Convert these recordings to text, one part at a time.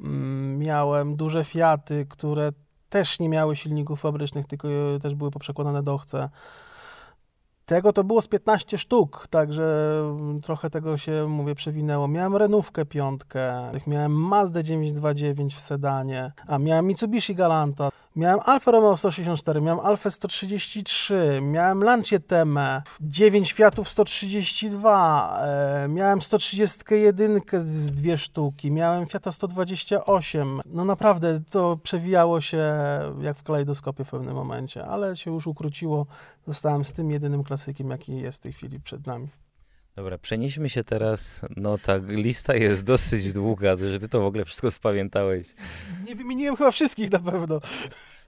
Mm, miałem duże Fiaty, które też nie miały silników fabrycznych, tylko też były poprzekładane dochce. Tego to było z 15 sztuk, także trochę tego się, mówię, przewinęło. Miałem Renówkę piątkę, miałem Mazda 929 w sedanie, a miałem Mitsubishi Galanta, miałem Alfa Romeo 164, miałem Alfa 133, miałem Lancia Teme, 9 Fiatów 132, e, miałem 131 dwie sztuki, miałem Fiata 128. No naprawdę to przewijało się jak w kalejdoskopie w pewnym momencie, ale się już ukróciło. Zostałem z tym jedynym klasykiem, jaki jest w tej chwili przed nami. Dobra, przenieśmy się teraz, no ta lista jest dosyć długa, że ty to w ogóle wszystko spamiętałeś. Nie wymieniłem chyba wszystkich na pewno.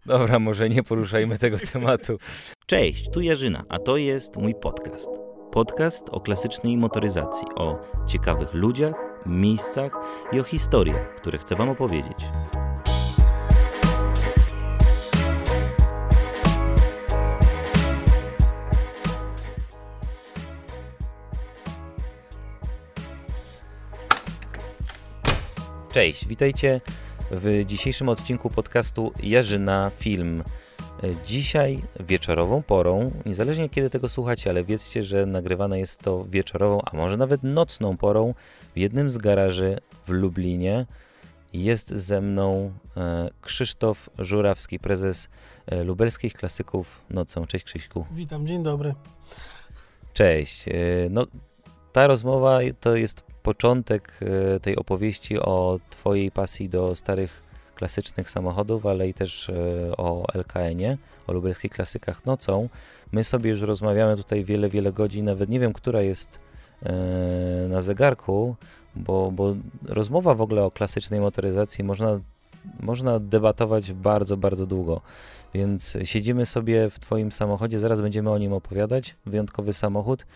Dobra, może nie poruszajmy tego tematu. Cześć, tu Jarzyna, a to jest mój podcast. Podcast o klasycznej motoryzacji, o ciekawych ludziach, miejscach i o historiach, które chcę wam opowiedzieć. Cześć, witajcie w dzisiejszym odcinku podcastu Jarzyna Film. Dzisiaj wieczorową porą, niezależnie kiedy tego słuchacie, ale wiedzcie, że nagrywane jest to wieczorową, a może nawet nocną porą w jednym z garaży w Lublinie. Jest ze mną e, Krzysztof Żurawski, prezes e, lubelskich klasyków nocą. Cześć Krzyśku. Witam, dzień dobry. Cześć. E, no, ta rozmowa to jest początek e, tej opowieści o Twojej pasji do starych klasycznych samochodów, ale i też e, o LKN-ie, o lubelskich klasykach nocą. My sobie już rozmawiamy tutaj wiele, wiele godzin, nawet nie wiem, która jest e, na zegarku, bo, bo rozmowa w ogóle o klasycznej motoryzacji można, można debatować bardzo, bardzo długo. Więc siedzimy sobie w Twoim samochodzie, zaraz będziemy o nim opowiadać. Wyjątkowy samochód.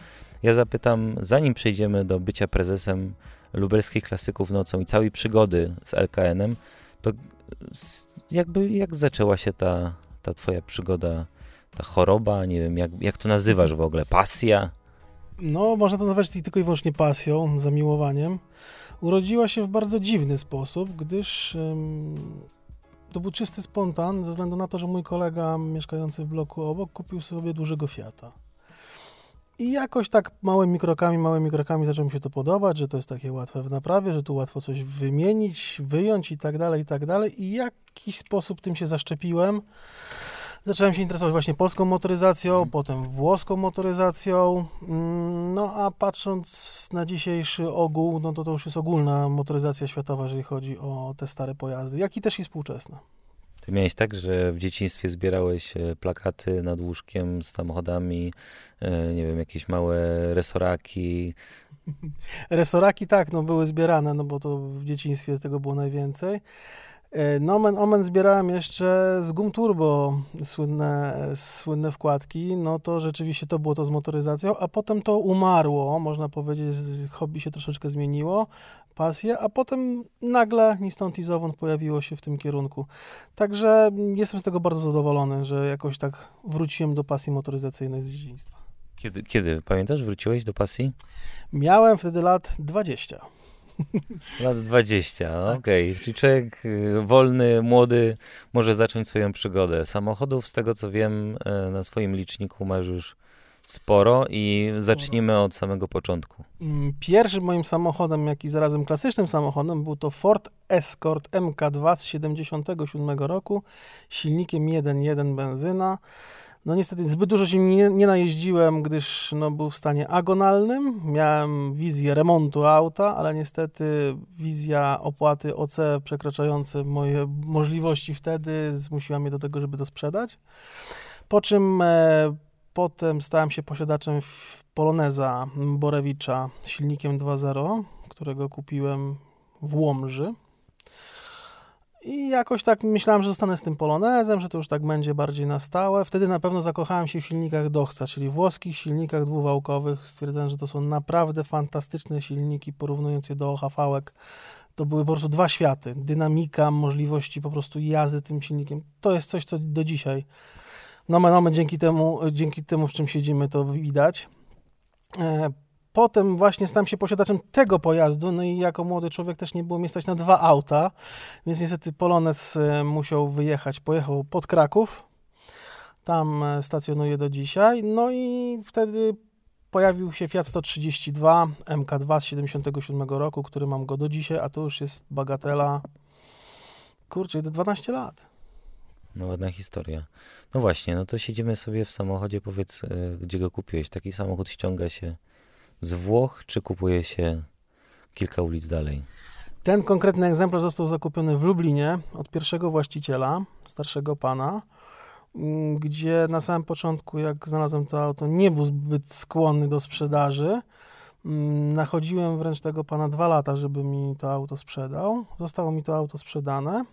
Ja zapytam, zanim przejdziemy do bycia prezesem lubelskich klasyków nocą i całej przygody z LKN-em, to jakby jak zaczęła się ta, ta twoja przygoda, ta choroba, nie wiem, jak, jak to nazywasz w ogóle, pasja? No, można to nazwać tylko i wyłącznie pasją, zamiłowaniem. Urodziła się w bardzo dziwny sposób, gdyż to był czysty spontan, ze względu na to, że mój kolega mieszkający w bloku obok kupił sobie dużego Fiata. I jakoś tak małymi krokami, małymi krokami zaczęło mi się to podobać, że to jest takie łatwe w naprawie, że tu łatwo coś wymienić, wyjąć i tak dalej, i tak dalej. I w jakiś sposób tym się zaszczepiłem. Zacząłem się interesować właśnie polską motoryzacją, mm. potem włoską motoryzacją. Mm, no a patrząc na dzisiejszy ogół, no to to już jest ogólna motoryzacja światowa, jeżeli chodzi o te stare pojazdy, jak i też i współczesne. Ty miałeś tak, że w dzieciństwie zbierałeś e, plakaty nad łóżkiem z samochodami, e, nie wiem, jakieś małe resoraki. Resoraki tak, no były zbierane, no bo to w dzieciństwie tego było najwięcej. E, nomen omen zbierałem jeszcze z Gum Turbo słynne, słynne wkładki, no to rzeczywiście to było to z motoryzacją, a potem to umarło, można powiedzieć, hobby się troszeczkę zmieniło, pasję, a potem nagle ni stąd ni zowąd pojawiło się w tym kierunku. Także jestem z tego bardzo zadowolony, że jakoś tak wróciłem do pasji motoryzacyjnej z dzieciństwa. Kiedy, kiedy pamiętasz, wróciłeś do pasji? Miałem wtedy lat 20. Lat 20, tak. okej. Okay. Czyli człowiek y, wolny, młody może zacząć swoją przygodę. Samochodów, z tego co wiem, y, na swoim liczniku masz już sporo i sporo. zacznijmy od samego początku. Mm, pierwszym moim samochodem, jak i zarazem klasycznym samochodem, był to Ford Escort MK2 z 77 roku, silnikiem 1.1 benzyna. No niestety zbyt dużo się nie, nie najeździłem, gdyż no, był w stanie agonalnym. Miałem wizję remontu auta, ale niestety wizja opłaty OC przekraczające moje możliwości wtedy zmusiła mnie do tego, żeby to sprzedać. Po czym e, potem stałem się posiadaczem Poloneza Borewicza silnikiem 2.0, którego kupiłem w Łomży. I jakoś tak myślałem, że zostanę z tym polonezem, że to już tak będzie bardziej na stałe. Wtedy na pewno zakochałem się w silnikach Dochca, czyli włoskich silnikach dwuwałkowych. Stwierdzałem, że to są naprawdę fantastyczne silniki, porównując je do ohv To były po prostu dwa światy. Dynamika, możliwości po prostu jazdy tym silnikiem. To jest coś, co do dzisiaj, no, no dzięki temu, dzięki temu, w czym siedzimy, to widać. E, potem właśnie stałem się posiadaczem tego pojazdu, no i jako młody człowiek też nie było mi stać na dwa auta, więc niestety Polones e, musiał wyjechać, pojechał pod Kraków, tam e, stacjonuje do dzisiaj, no i wtedy pojawił się Fiat 132 MK2 z 77 roku, który mam go do dzisiaj, a to już jest bagatela, kurczę, 12 lat. No ładna historia. No właśnie, no to siedzimy sobie w samochodzie, powiedz, y, gdzie go kupiłeś. Taki samochód ściąga się z Włoch, czy kupuje się kilka ulic dalej? Ten konkretny egzemplarz został zakupiony w Lublinie od pierwszego właściciela, starszego pana, mm, gdzie na samym początku, jak znalazłem to auto, nie był zbyt skłonny do sprzedaży. Mm, nachodziłem wręcz tego pana dwa lata, żeby mi to auto sprzedał. Zostało mi to auto sprzedane.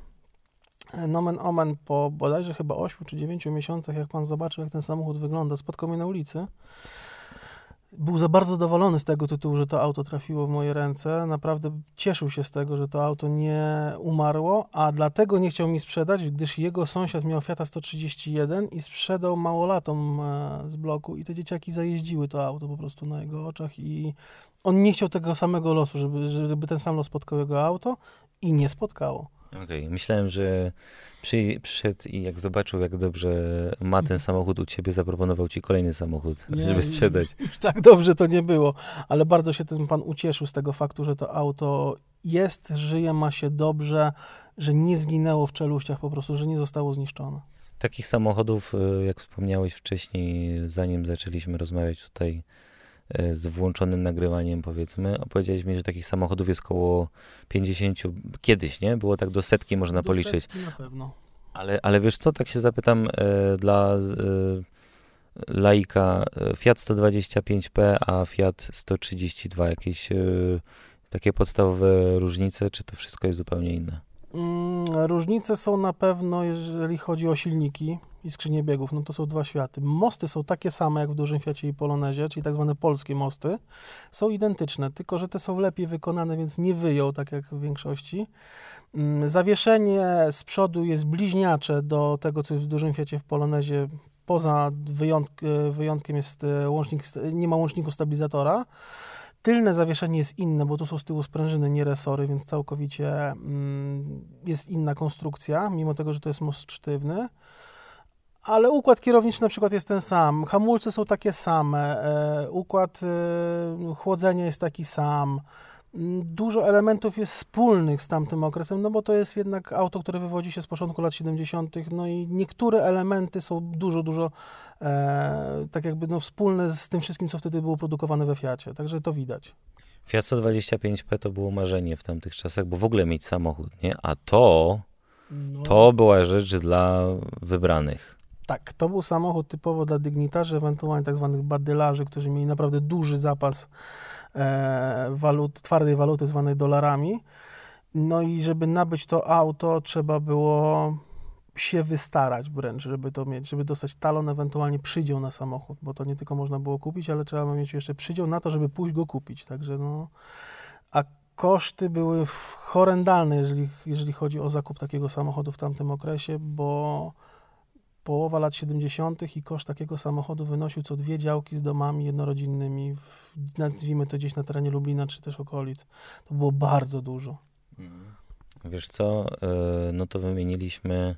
Nomen omen po bodajże chyba 8 czy 9 miesiącach, jak pan zobaczył, jak ten samochód wygląda, spotkał mnie na ulicy. Był za bardzo zadowolony z tego tytułu, że to auto trafiło w moje ręce. Naprawdę cieszył się z tego, że to auto nie umarło, a dlatego nie chciał mi sprzedać, gdyż jego sąsiad miał Fiata 131 i sprzedał małolatom e, z bloku i te dzieciaki zajeździły to auto po prostu na jego oczach i on nie chciał tego samego losu, żeby, żeby ten sam los spotkał jego auto i nie spotkało. Okej, okay. myślałem, że przy, przyszedł i jak zobaczył, jak dobrze ma ten samochód u ciebie, zaproponował ci kolejny samochód, nie, żeby sprzedać. Już, tak dobrze to nie było, ale bardzo się ten pan ucieszył z tego faktu, że to auto jest, żyje, ma się dobrze, że nie zginęło w czeluściach po prostu, że nie zostało zniszczone. Takich samochodów, y, jak wspomniałeś wcześniej, zanim zaczęliśmy rozmawiać tutaj, z włączonym nagrywaniem, powiedzmy. Opowiedziałeś mi, że takich samochodów jest około 50, kiedyś, nie? Było tak do setki można do policzyć. Setki na pewno. Ale, ale wiesz co, tak się zapytam e, dla e, laika, e, Fiat 125P, a Fiat 132, jakieś e, takie podstawowe różnice, czy to wszystko jest zupełnie inne? Mm, różnice są na pewno, jeżeli chodzi o silniki i skrzynie biegów, no to są dwa światy. Mosty są takie same jak w dużym Fiacie i Polonezie, czyli tak zwane polskie mosty. Są identyczne, tylko że te są lepiej wykonane, więc nie wyją tak jak w większości. Mm, zawieszenie z przodu jest bliźniacze do tego, co jest w dużym Fiacie w Polonezie. Poza wyjątk wyjątkiem jest e, łącznik, nie ma łączniku stabilizatora. Tylne zawieszenie jest inne, bo tu są z tyłu sprężyny, nie resory, więc całkowicie mm, jest inna konstrukcja, mimo tego, że to jest most sztywny. Ale układ kierowniczy na przykład jest ten sam, hamulce są takie same, e, układ e, chłodzenia jest taki sam. Dużo elementów jest wspólnych z tamtym okresem, no bo to jest jednak auto, które wywodzi się z początku lat 70., no i niektóre elementy są dużo, dużo e, tak jakby no, wspólne z tym wszystkim, co wtedy było produkowane we Fiacie, także to widać. Fiat 125P to było marzenie w tamtych czasach, bo w ogóle mieć samochód, nie? A to, no. to była rzecz dla wybranych. Tak, to był samochód typowo dla dygnitarzy, ewentualnie tak zwanych badylarzy, którzy mieli naprawdę duży zapas e, walut, twardej waluty zwanej dolarami. No i żeby nabyć to auto, trzeba było się wystarać wręcz, żeby to mieć, żeby dostać talon, ewentualnie przydział na samochód, bo to nie tylko można było kupić, ale trzeba mieć jeszcze przydział na to, żeby pójść go kupić. Także no, a koszty były horrendalne, jeżeli, jeżeli chodzi o zakup takiego samochodu w tamtym okresie, bo połowa lat 70. i koszt takiego samochodu wynosił co dwie działki z domami jednorodzinnymi, w, nazwijmy to gdzieś na terenie Lublina czy też okolic. To było bardzo dużo. Mhm. Wiesz co, e, no to wymieniliśmy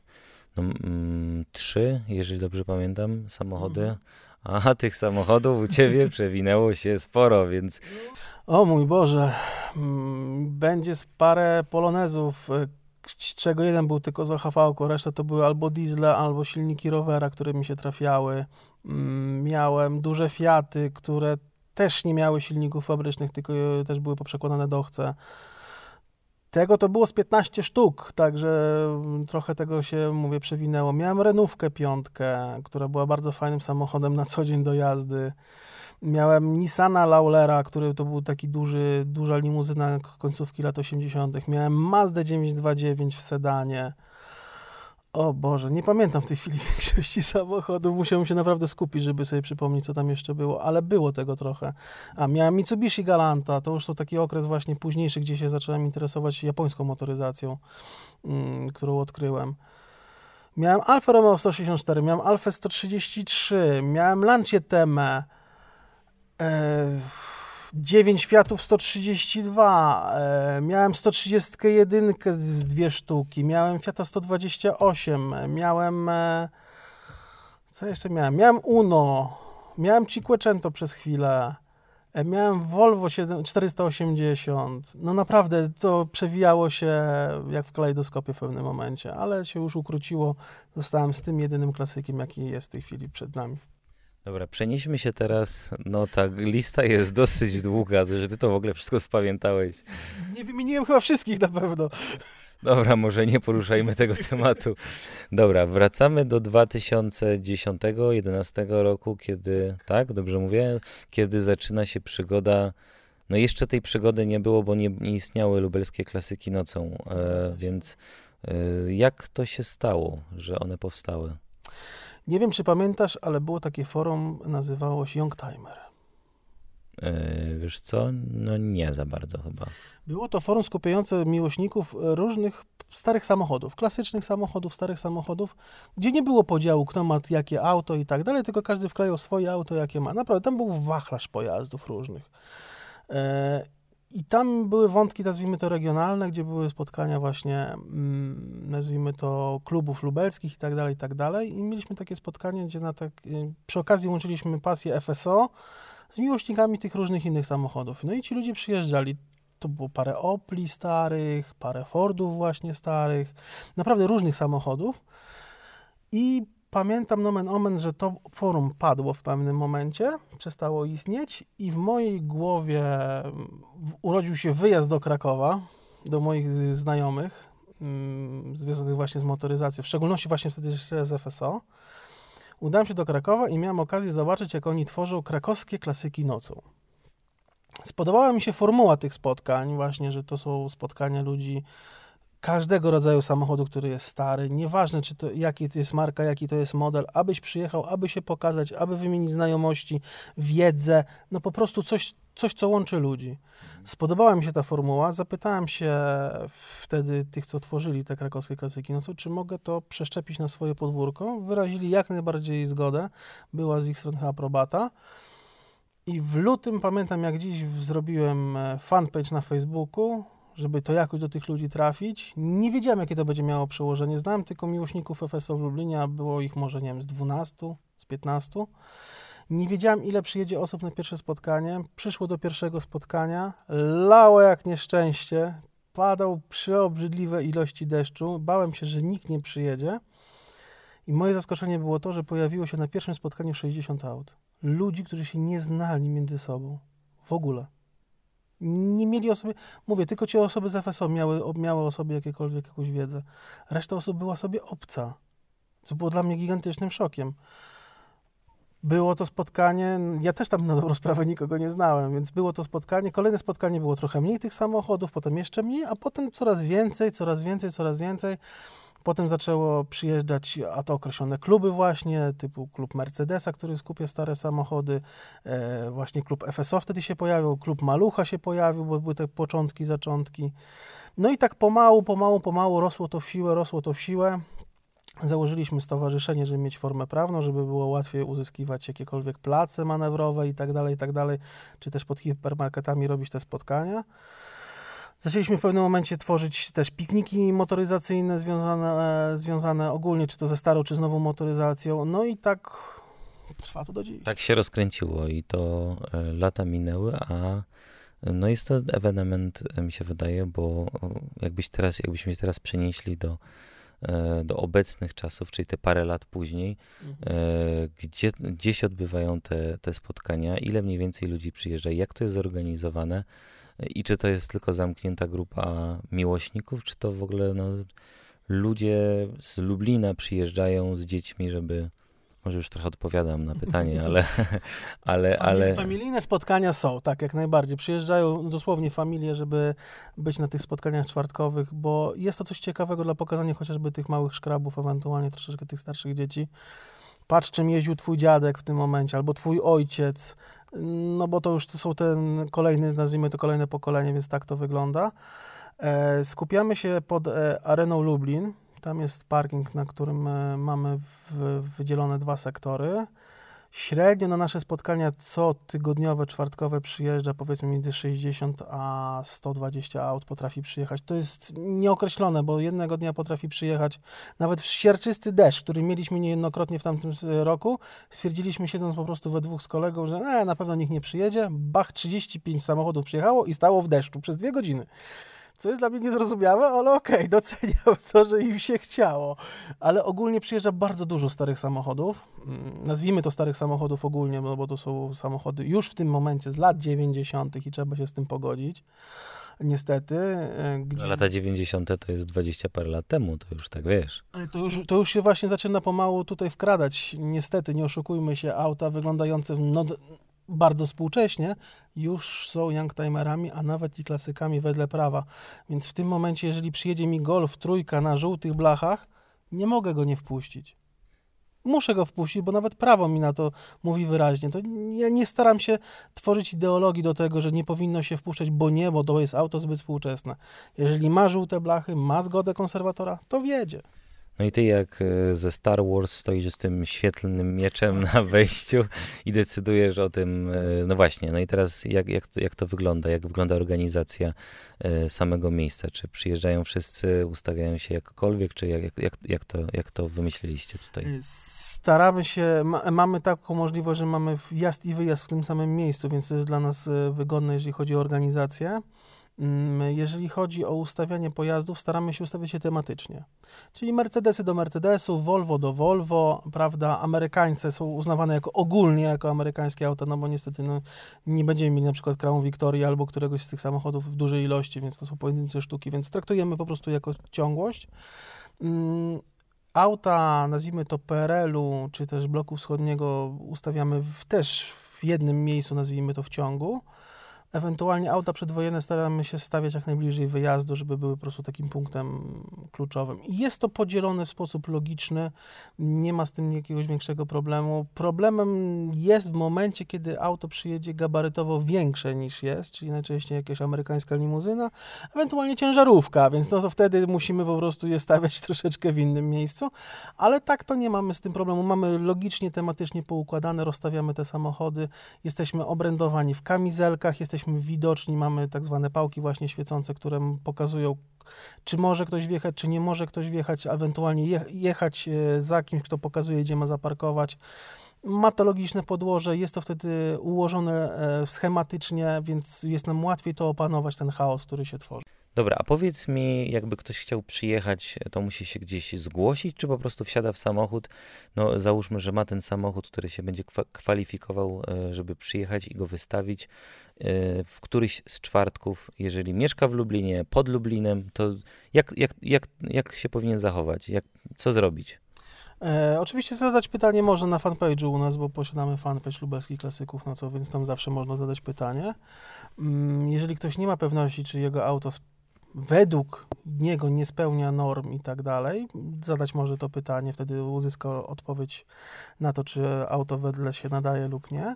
no, mm, trzy, jeżeli dobrze pamiętam, samochody. Mhm. A tych samochodów u ciebie przewinęło się sporo, więc. O mój Boże, mm, będzie parę polonezów, e, czego jeden był tylko z ohv reszta to były albo diesle, albo silniki rowera, które mi się trafiały. Mm, miałem duże Fiaty, które też nie miały silników fabrycznych, tylko też były poprzekładane dochce. Tego to było z 15 sztuk, także trochę tego się, mówię, przewinęło. Miałem renówkę piątkę, która była bardzo fajnym samochodem na co dzień do jazdy. Miałem Nissana Laulera, który to był taki duży, duża limuzyna końcówki lat 80. Miałem Mazda 929 w sedanie. O Boże, nie pamiętam w tej chwili większości samochodów. Musiałem się naprawdę skupić, żeby sobie przypomnieć, co tam jeszcze było, ale było tego trochę. A miałem Mitsubishi Galanta, to już to taki okres właśnie późniejszy, gdzie się zacząłem interesować japońską motoryzacją, mm, którą odkryłem. Miałem Alfa Romeo 164, miałem Alfa 133, miałem Lancia Teme, 9 Fiatów 132, e, miałem 131 dwie sztuki, miałem Fiata 128, miałem e, co jeszcze miałem? Miałem Uno, miałem Cinquecento przez chwilę, e, miałem Volvo 7, 480. No naprawdę to przewijało się jak w kalejdoskopie w pewnym momencie, ale się już ukróciło. Zostałem z tym jedynym klasykiem, jaki jest w tej chwili przed nami. Dobra, przenieśmy się teraz, no ta lista jest dosyć długa, że ty to w ogóle wszystko spamiętałeś. Nie wymieniłem chyba wszystkich na pewno. Dobra, może nie poruszajmy tego tematu. Dobra, wracamy do 2010-2011 roku, kiedy, tak, dobrze mówię, kiedy zaczyna się przygoda. No jeszcze tej przygody nie było, bo nie, nie istniały lubelskie klasyki nocą, e, więc e, jak to się stało, że one powstały? Nie wiem, czy pamiętasz, ale było takie forum, nazywało się Young Timer. Yy, wiesz co? No nie za bardzo chyba. Było to forum skupiające miłośników różnych starych samochodów, klasycznych samochodów, starych samochodów, gdzie nie było podziału, kto ma jakie auto i tak dalej, tylko każdy wklejał swoje auto, jakie ma. Naprawdę, tam był wachlarz pojazdów różnych. I tam były wątki, nazwijmy to regionalne, gdzie były spotkania właśnie, mm, nazwijmy to klubów lubelskich i tak dalej, i tak dalej. I mieliśmy takie spotkanie, gdzie na tak, y, przy okazji łączyliśmy pasję FSO z miłośnikami tych różnych innych samochodów. No i ci ludzie przyjeżdżali. To było parę Opli starych, parę Fordów właśnie starych, naprawdę różnych samochodów. I pamiętam nomen omen, że to forum padło w pewnym momencie, przestało istnieć i w mojej głowie urodził się wyjazd do Krakowa, do moich znajomych, mm, związanych właśnie z motoryzacją, w szczególności właśnie wtedy jeszcze z FSO. Udałem się do Krakowa i miałem okazję zobaczyć, jak oni tworzą krakowskie klasyki nocą. Spodobała mi się formuła tych spotkań, właśnie, że to są spotkania ludzi każdego rodzaju samochodu, który jest stary, nieważne czy to, jaki to jest marka, jaki to jest model, abyś przyjechał, aby się pokazać, aby wymienić znajomości, wiedzę, no po prostu coś, coś co łączy ludzi. Spodobała mi się ta formuła, zapytałem się wtedy tych, co tworzyli te krakowskie klasyki, no co, czy mogę to przeszczepić na swoje podwórko. Wyrazili jak najbardziej zgodę, była z ich strony aprobata. I w lutym, pamiętam jak dziś, zrobiłem e, fanpage na Facebooku, żeby to jakoś do tych ludzi trafić. Nie wiedziałem, jakie to będzie miało przełożenie. Znałem tylko miłośników FSO w Lublinie, a było ich może, nie wiem, z 12, z 15. Nie wiedziałem, ile przyjedzie osób na pierwsze spotkanie. Przyszło do pierwszego spotkania, lało jak nieszczęście, padał przeobrzydliwe ilości deszczu. Bałem się, że nikt nie przyjedzie. I moje zaskoczenie było to, że pojawiło się na pierwszym spotkaniu 60 aut. Ludzi, którzy się nie znali między sobą. W ogóle. Nie mieli o sobie, mówię, tylko ci osoby z FSO miały, miały o sobie jakiekolwiek jakąś wiedzę. Reszta osób była sobie obca, co było dla mnie gigantycznym szokiem. Było to spotkanie, ja też tam na dobrą sprawę nikogo nie znałem, więc było to spotkanie. Kolejne spotkanie było trochę mniej tych samochodów, potem jeszcze mniej, a potem coraz więcej, coraz więcej, coraz więcej. Potem zaczęło przyjeżdżać, a to określone kluby właśnie, typu klub Mercedesa, który skupia stare samochody, e, właśnie klub FSO wtedy się pojawił, klub Malucha się pojawił, bo były te początki, zaczątki. No i tak pomału, pomału, pomału rosło to w siłę, rosło to w siłę. Założyliśmy stowarzyszenie, żeby mieć formę prawną, żeby było łatwiej uzyskiwać jakiekolwiek place manewrowe i tak dalej, i tak dalej, czy też pod hipermarketami robić te spotkania. Zaczęliśmy w pewnym momencie tworzyć też pikniki motoryzacyjne związane, e, związane ogólnie, czy to ze starą, czy z nową motoryzacją. No i tak trwa to do dziś. Tak się rozkręciło i to e, lata minęły, a no jest to ewenement, e, mi się wydaje, bo jakbyś teraz, jakbyśmy się teraz przenieśli do, do obecnych czasów, czyli te parę lat później, mhm. gdzie, gdzie się odbywają te, te spotkania, ile mniej więcej ludzi przyjeżdża, jak to jest zorganizowane, i czy to jest tylko zamknięta grupa miłośników, czy to w ogóle no, ludzie z Lublina przyjeżdżają z dziećmi, żeby może już trochę odpowiadam na pytanie, ale... ale, ale... Familijne spotkania są, tak, jak najbardziej. Przyjeżdżają dosłownie familie, żeby być na tych spotkaniach czwartkowych, bo jest to coś ciekawego dla pokazania chociażby tych małych szkrabów, ewentualnie troszeczkę tych starszych dzieci. Patrz, czym jeździł twój dziadek w tym momencie, albo twój ojciec, no bo to już to są ten kolejny, nazwijmy to kolejne pokolenie, więc tak to wygląda. E, skupiamy się pod e, Areną Lublin. Tam jest parking, na którym e, mamy wydzielone dwa sektory. Średnio na nasze spotkania co tygodniowe, czwartkowe przyjeżdża powiedzmy między 60 a 120 aut potrafi przyjechać. To jest nieokreślone, bo jednego dnia potrafi przyjechać nawet w sierczysty deszcz, który mieliśmy niejednokrotnie w tamtym roku. Stwierdziliśmy siedząc po prostu we dwóch z kolegą, że e, na pewno nikt nie przyjedzie. Bach, 35 samochodów przyjechało i stało w deszczu przez dwie godziny co jest dla mnie niezrozumiałe, ale okej, okay, doceniam to, że im się chciało. Ale ogólnie przyjeżdża bardzo dużo starych samochodów. Mm, nazwijmy to starych samochodów ogólnie, no bo to są samochody już w tym momencie z lat 90. i trzeba się z tym pogodzić. Niestety. E, gdzie... Lata 90. to jest 20 parę lat temu, to już tak wiesz. Ale to już, to już się właśnie zaczyna pomału tutaj wkradać. Niestety, nie oszukujmy się, auta wyglądające no, bardzo współcześnie, już są youngtimerami, a nawet i klasykami wedle prawa. Więc w tym momencie, jeżeli przyjedzie mi Golf trójka na żółtych blachach, nie mogę go nie wpuścić. Muszę go wpuścić, bo nawet prawo mi na to mówi wyraźnie. To ja nie staram się tworzyć ideologii do tego, że nie powinno się wpuszczać, bo nie, bo to jest auto zbyt współczesne. Jeżeli ma żółte blachy, ma zgodę konserwatora, to wiedzie. No i ty jak e, ze Star Wars stoisz z tym świetlnym mieczem na wejściu i decydujesz o tym, e, no właśnie, no i teraz jak, jak, to, jak to wygląda, jak wygląda organizacja e, samego miejsca, czy przyjeżdżają wszyscy, ustawiają się jakkolwiek, czy jak, jak, jak, to, jak to wymyśliliście tutaj? Staramy się, ma, mamy taką możliwość, że mamy wjazd i wyjazd w tym samym miejscu, więc to jest dla nas wygodne, jeżeli chodzi o organizację. Mm, jeżeli chodzi o ustawianie pojazdów, staramy się ustawiać się tematycznie. Czyli Mercedesy do Mercedesu, Volvo do Volvo, prawda? Amerykańce są uznawane jako ogólnie jako amerykańskie auta, no bo niestety no, nie będziemy mieli na przykład Crown Victoria albo któregoś z tych samochodów w dużej ilości, więc to są pojedyncze sztuki, więc traktujemy po prostu jako ciągłość. Mm, auta, nazwijmy to PRL-u, czy też bloku wschodniego ustawiamy w, też w jednym miejscu, nazwijmy to w ciągu. Ewentualnie auta przedwojenne staramy się stawiać jak najbliżej wyjazdu, żeby były po prostu takim punktem kluczowym. Jest to podzielone w sposób logiczny, nie ma z tym jakiegoś większego problemu. Problemem jest w momencie, kiedy auto przyjedzie gabarytowo większe niż jest, czyli najczęściej jakaś amerykańska limuzyna, ewentualnie ciężarówka, więc no to wtedy musimy po prostu je stawiać troszeczkę w innym miejscu, ale tak to nie mamy z tym problemu. Mamy logicznie, tematycznie poukładane, rozstawiamy te samochody, jesteśmy obrędowani w kamizelkach, jesteśmy jesteśmy widoczni, mamy tak zwane pałki właśnie świecące, które pokazują, czy może ktoś wjechać, czy nie może ktoś wjechać, ewentualnie jechać e, za kimś, kto pokazuje, gdzie ma zaparkować. Ma to logiczne podłoże, jest to wtedy ułożone e, schematycznie, więc jest nam łatwiej to opanować, ten chaos, który się tworzy. Dobra, a powiedz mi, jakby ktoś chciał przyjechać, to musi się gdzieś zgłosić, czy po prostu wsiada w samochód? No, załóżmy, że ma ten samochód, który się będzie kwalifikował, e, żeby przyjechać i go wystawić e, w któryś z czwartków. Jeżeli mieszka w Lublinie, pod Lublinem, to jak, jak, jak, jak się powinien zachować? Jak, co zrobić? E, oczywiście zadać pytanie można na fanpage'u u nas, bo posiadamy fanpage lubelskich klasyków, no co, więc tam zawsze można zadać pytanie. Mm, jeżeli ktoś nie ma pewności, czy jego auto według niego nie spełnia norm i tak dalej, zadać może to pytanie, wtedy uzyska odpowiedź na to, czy auto wedle się nadaje lub nie.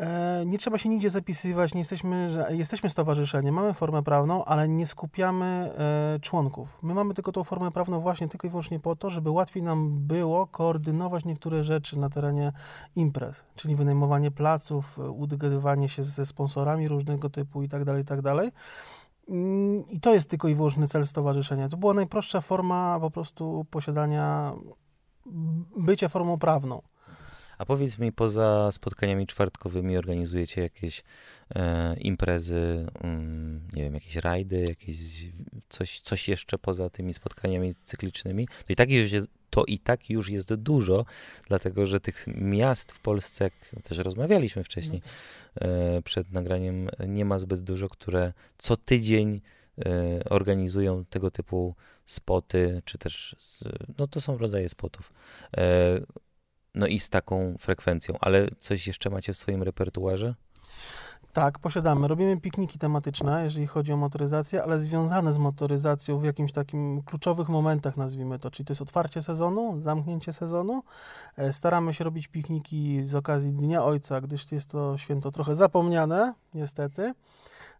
E, nie trzeba się nigdzie zapisywać, nie jesteśmy, jesteśmy stowarzyszeniem, mamy formę prawną, ale nie skupiamy e, członków. My mamy tylko tą formę prawną właśnie tylko i wyłącznie po to, żeby łatwiej nam było koordynować niektóre rzeczy na terenie imprez, czyli wynajmowanie placów, udogadywanie się ze sponsorami różnego typu i tak dalej, Mm, I to jest tylko i wyłączny cel stowarzyszenia. To była najprostsza forma po prostu posiadania, bycia formą prawną. A powiedz mi, poza spotkaniami czwartkowymi organizujecie jakieś imprezy, um, nie wiem, jakieś rajdy, jakieś coś, coś jeszcze poza tymi spotkaniami cyklicznymi? To i tak już jest, to i tak już jest dużo, dlatego że tych miast w Polsce, jak też rozmawialiśmy wcześniej e, przed nagraniem, nie ma zbyt dużo, które co tydzień e, organizują tego typu spoty, czy też, no to są rodzaje spotów. E, no i z taką frekwencją, ale coś jeszcze macie w swoim repertuarze? Tak, posiadamy. Robimy pikniki tematyczne, jeżeli chodzi o motoryzację, ale związane z motoryzacją w jakimś takim kluczowych momentach, nazwijmy to. Czyli to jest otwarcie sezonu, zamknięcie sezonu. E, staramy się robić pikniki z okazji Dnia Ojca, gdyż jest to święto trochę zapomniane, niestety.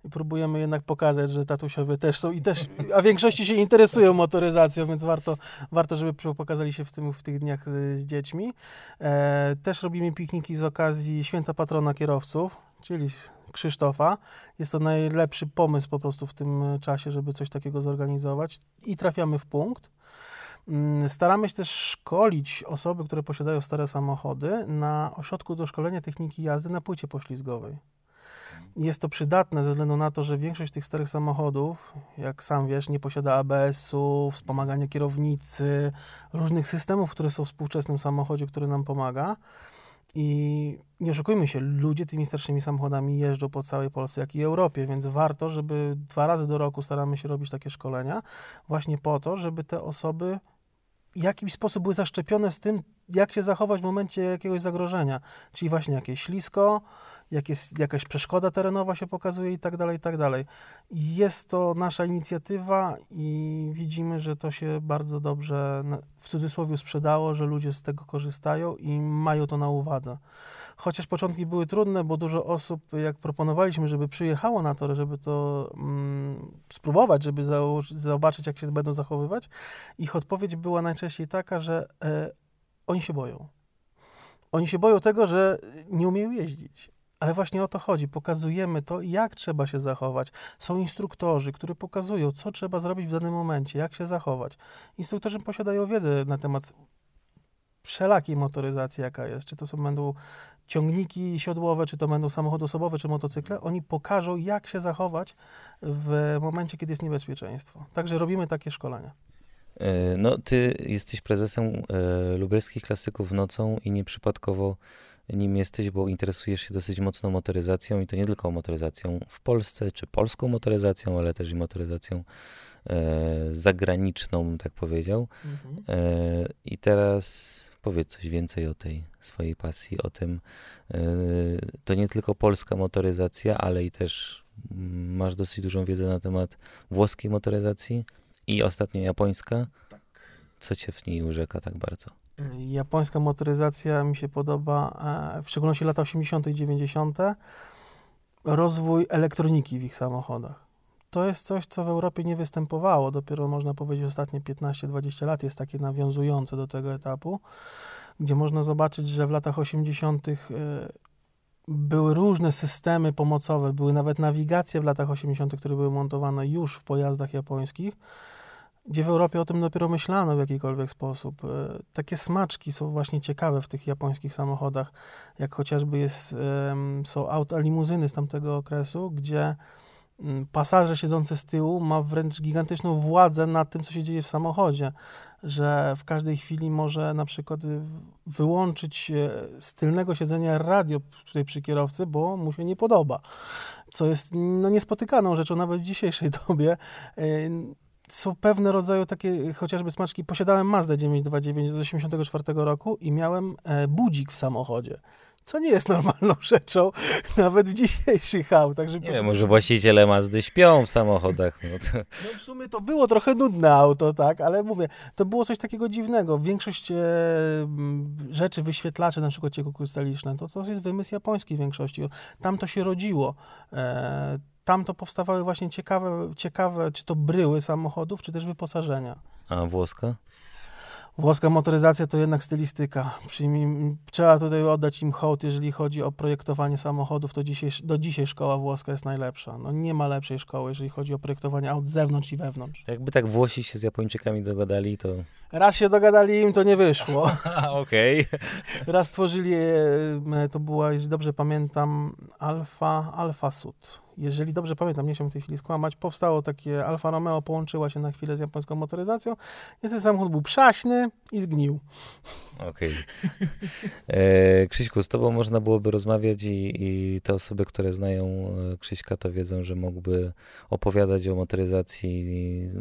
i próbujemy jednak pokazać, że tatusiowie też są i też, a większości się interesują motoryzacją, więc warto, warto żeby pokazali się w, tym, w tych dniach y, z dziećmi. E, też robimy pikniki z okazji święta patrona kierowców, czyli Krzysztofa. Jest to najlepszy pomysł po prostu w tym czasie, żeby coś takiego zorganizować i trafiamy w punkt. Mm, staramy się też szkolić osoby, które posiadają stare samochody na ośrodku do szkolenia techniki jazdy na płycie poślizgowej. Jest to przydatne ze względu na to, że większość tych starych samochodów, jak sam wiesz, nie posiada ABS-u, wspomagania kierownicy, różnych systemów, które są w współczesnym samochodzie, który nam pomaga. I nie oszukujmy się, ludzie tymi starszymi samochodami jeżdżą po całej Polsce, jak i Europie, więc warto, żeby dwa razy do roku staramy się robić takie szkolenia, właśnie po to, żeby te osoby w jakiś sposób były zaszczepione z tym, jak się zachować w momencie jakiegoś zagrożenia. Czyli właśnie jakieś ślisko, jak jest jakaś przeszkoda terenowa się pokazuje i tak dalej, i tak dalej. Jest to nasza inicjatywa i widzimy, że to się bardzo dobrze w cudzysłowie sprzedało, że ludzie z tego korzystają i mają to na uwadze. Chociaż początki były trudne, bo dużo osób, jak proponowaliśmy, żeby przyjechało na to, żeby to mm, spróbować, żeby zobaczyć, jak się będą zachowywać, ich odpowiedź była najczęściej taka, że e, oni się boją. Oni się boją tego, że nie umieją jeździć. Ale właśnie o to chodzi. Pokazujemy to, jak trzeba się zachować. Są instruktorzy, którzy pokazują, co trzeba zrobić w danym momencie, jak się zachować. Instruktorzy posiadają wiedzę na temat wszelakiej motoryzacji, jaka jest. Czy to są, będą ciągniki siodłowe, czy to będą samochody osobowe, czy motocykle. Oni pokażą, jak się zachować w momencie, kiedy jest niebezpieczeństwo. Także robimy takie szkolenia. E, no, ty jesteś prezesem e, lubelskich klasyków nocą i nieprzypadkowo nim jesteś, bo interesujesz się dosyć mocno motoryzacją i to nie tylko motoryzacją w Polsce, czy polską motoryzacją, ale też i motoryzacją e, zagraniczną, tak powiedział. Mhm. E, I teraz powiedz coś więcej o tej swojej pasji, o tym. E, to nie tylko polska motoryzacja, ale i też mm, masz dosyć dużą wiedzę na temat włoskiej motoryzacji i ostatnio japońska. Tak. Co cię w niej urzeka tak bardzo? Japońska motoryzacja mi się podoba, e, w szczególności lata 80. i 90. Rozwój elektroniki w ich samochodach. To jest coś, co w Europie nie występowało. Dopiero można powiedzieć, ostatnie 15-20 lat jest takie nawiązujące do tego etapu, gdzie można zobaczyć, że w latach 80. E, były różne systemy pomocowe, były nawet nawigacje w latach 80., które były montowane już w pojazdach japońskich gdzie w Europie o tym dopiero myślano w jakikolwiek sposób. E, takie smaczki są właśnie ciekawe w tych japońskich samochodach, jak chociażby jest, są auta, limuzyny z tamtego okresu, gdzie mm, pasażer siedzący z tyłu ma wręcz gigantyczną władzę nad tym, co się dzieje w samochodzie, że w każdej chwili może na przykład wyłączyć z tylnego siedzenia radio tutaj przy kierowcy, bo mu się nie podoba, co jest no, niespotykaną rzeczą nawet w dzisiejszej dobie e, są pewne rodzaje takie chociażby smaczki. Posiadałem Mazda 929 z 1984 roku i miałem e, budzik w samochodzie. Co nie jest normalną rzeczą, nawet w dzisiejszych autach. Że nie wiem, może właściciele Mazdy śpią w samochodach. No, to... no w sumie to było trochę nudne auto, tak, ale mówię, to było coś takiego dziwnego. Większość e, rzeczy, wyświetlacze, na przykład cieko krystaliczne, to, to jest wymysł japoński w większości. Tam to się rodziło. E, tam to powstawały właśnie ciekawe, ciekawe, czy to bryły samochodów, czy też wyposażenia. A włoska? Włoska motoryzacja to jednak stylistyka. Trzeba tutaj oddać im hołd, jeżeli chodzi o projektowanie samochodów, to dzisiaj, do dzisiaj szkoła włoska jest najlepsza. No nie ma lepszej szkoły, jeżeli chodzi o projektowanie aut z zewnątrz i wewnątrz. Jakby tak Włosi się z Japończykami dogadali, to... Raz się dogadali im, to nie wyszło. Okej. Okay. Raz tworzyli, to była, jeżeli dobrze pamiętam, Alfa, Alfa Sud jeżeli dobrze pamiętam, nie chciałbym w tej chwili skłamać, powstało takie Alfa Romeo, połączyła się na chwilę z japońską motoryzacją. Niestety samochód był przaśny i zgnił. Okej. Okay. Krzyśku, z tobą można byłoby rozmawiać i, i te osoby, które znają e, Krzyśka, to wiedzą, że mógłby opowiadać o motoryzacji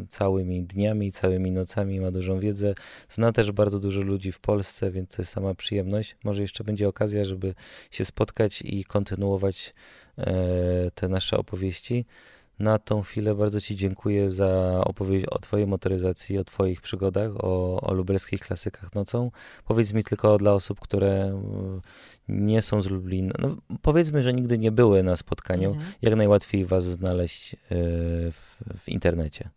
całymi dniami, całymi nocami, ma dużą wiedzę. Zna też bardzo dużo ludzi w Polsce, więc to jest sama przyjemność. Może jeszcze będzie okazja, żeby się spotkać i kontynuować E, te nasze opowieści. Na tą chwilę bardzo Ci dziękuję za opowieść o Twojej motoryzacji, o Twoich przygodach, o, o lubelskich klasykach nocą. Powiedz mi tylko dla osób, które mm, nie są z Lublina, no powiedzmy, że nigdy nie były na spotkaniu, Mhm. jak najłatwiej Was znaleźć y, w, w internecie.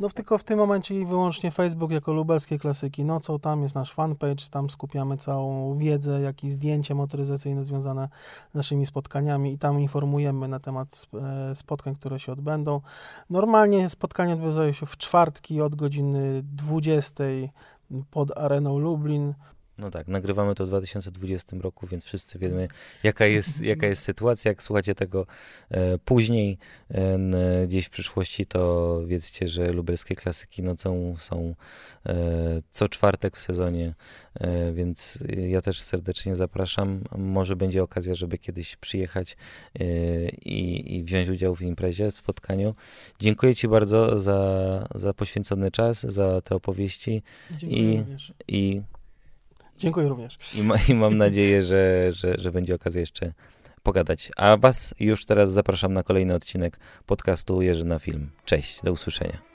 No w- tylko w tym momencie i wyłącznie Facebook jako lubelskie klasyki nocą, tam jest nasz fanpage, tam skupiamy całą wiedzę, jak i zdjęcia motoryzacyjne związane z naszymi spotkaniami i tam informujemy na temat e, spotkań, które się odbędą. Normalnie spotkania odbywają się w czwartki od godziny 20 pod Areną Lublin. No tak, nagrywamy to w 2020 roku, więc wszyscy wiemy, jaka jest, jaka jest sytuacja. Jak słuchacie tego e, później, e, gdzieś w przyszłości, to wiedzcie, że lubelskie klasyki nocą są e, co czwartek w sezonie, e, więc ja też serdecznie zapraszam. Może będzie okazja, żeby kiedyś przyjechać e, i, i wziąć udział w imprezie, w spotkaniu. Dziękuję Ci bardzo za, za poświęcony czas, za te opowieści Dziękuję I- również. i Dziękuję również. i, ma, I mam nadzieję, że, że, że będzie okazja jeszcze pogadać. A Was już teraz zapraszam na kolejny odcinek podcastu Jerzy na Film. Cześć, do usłyszenia.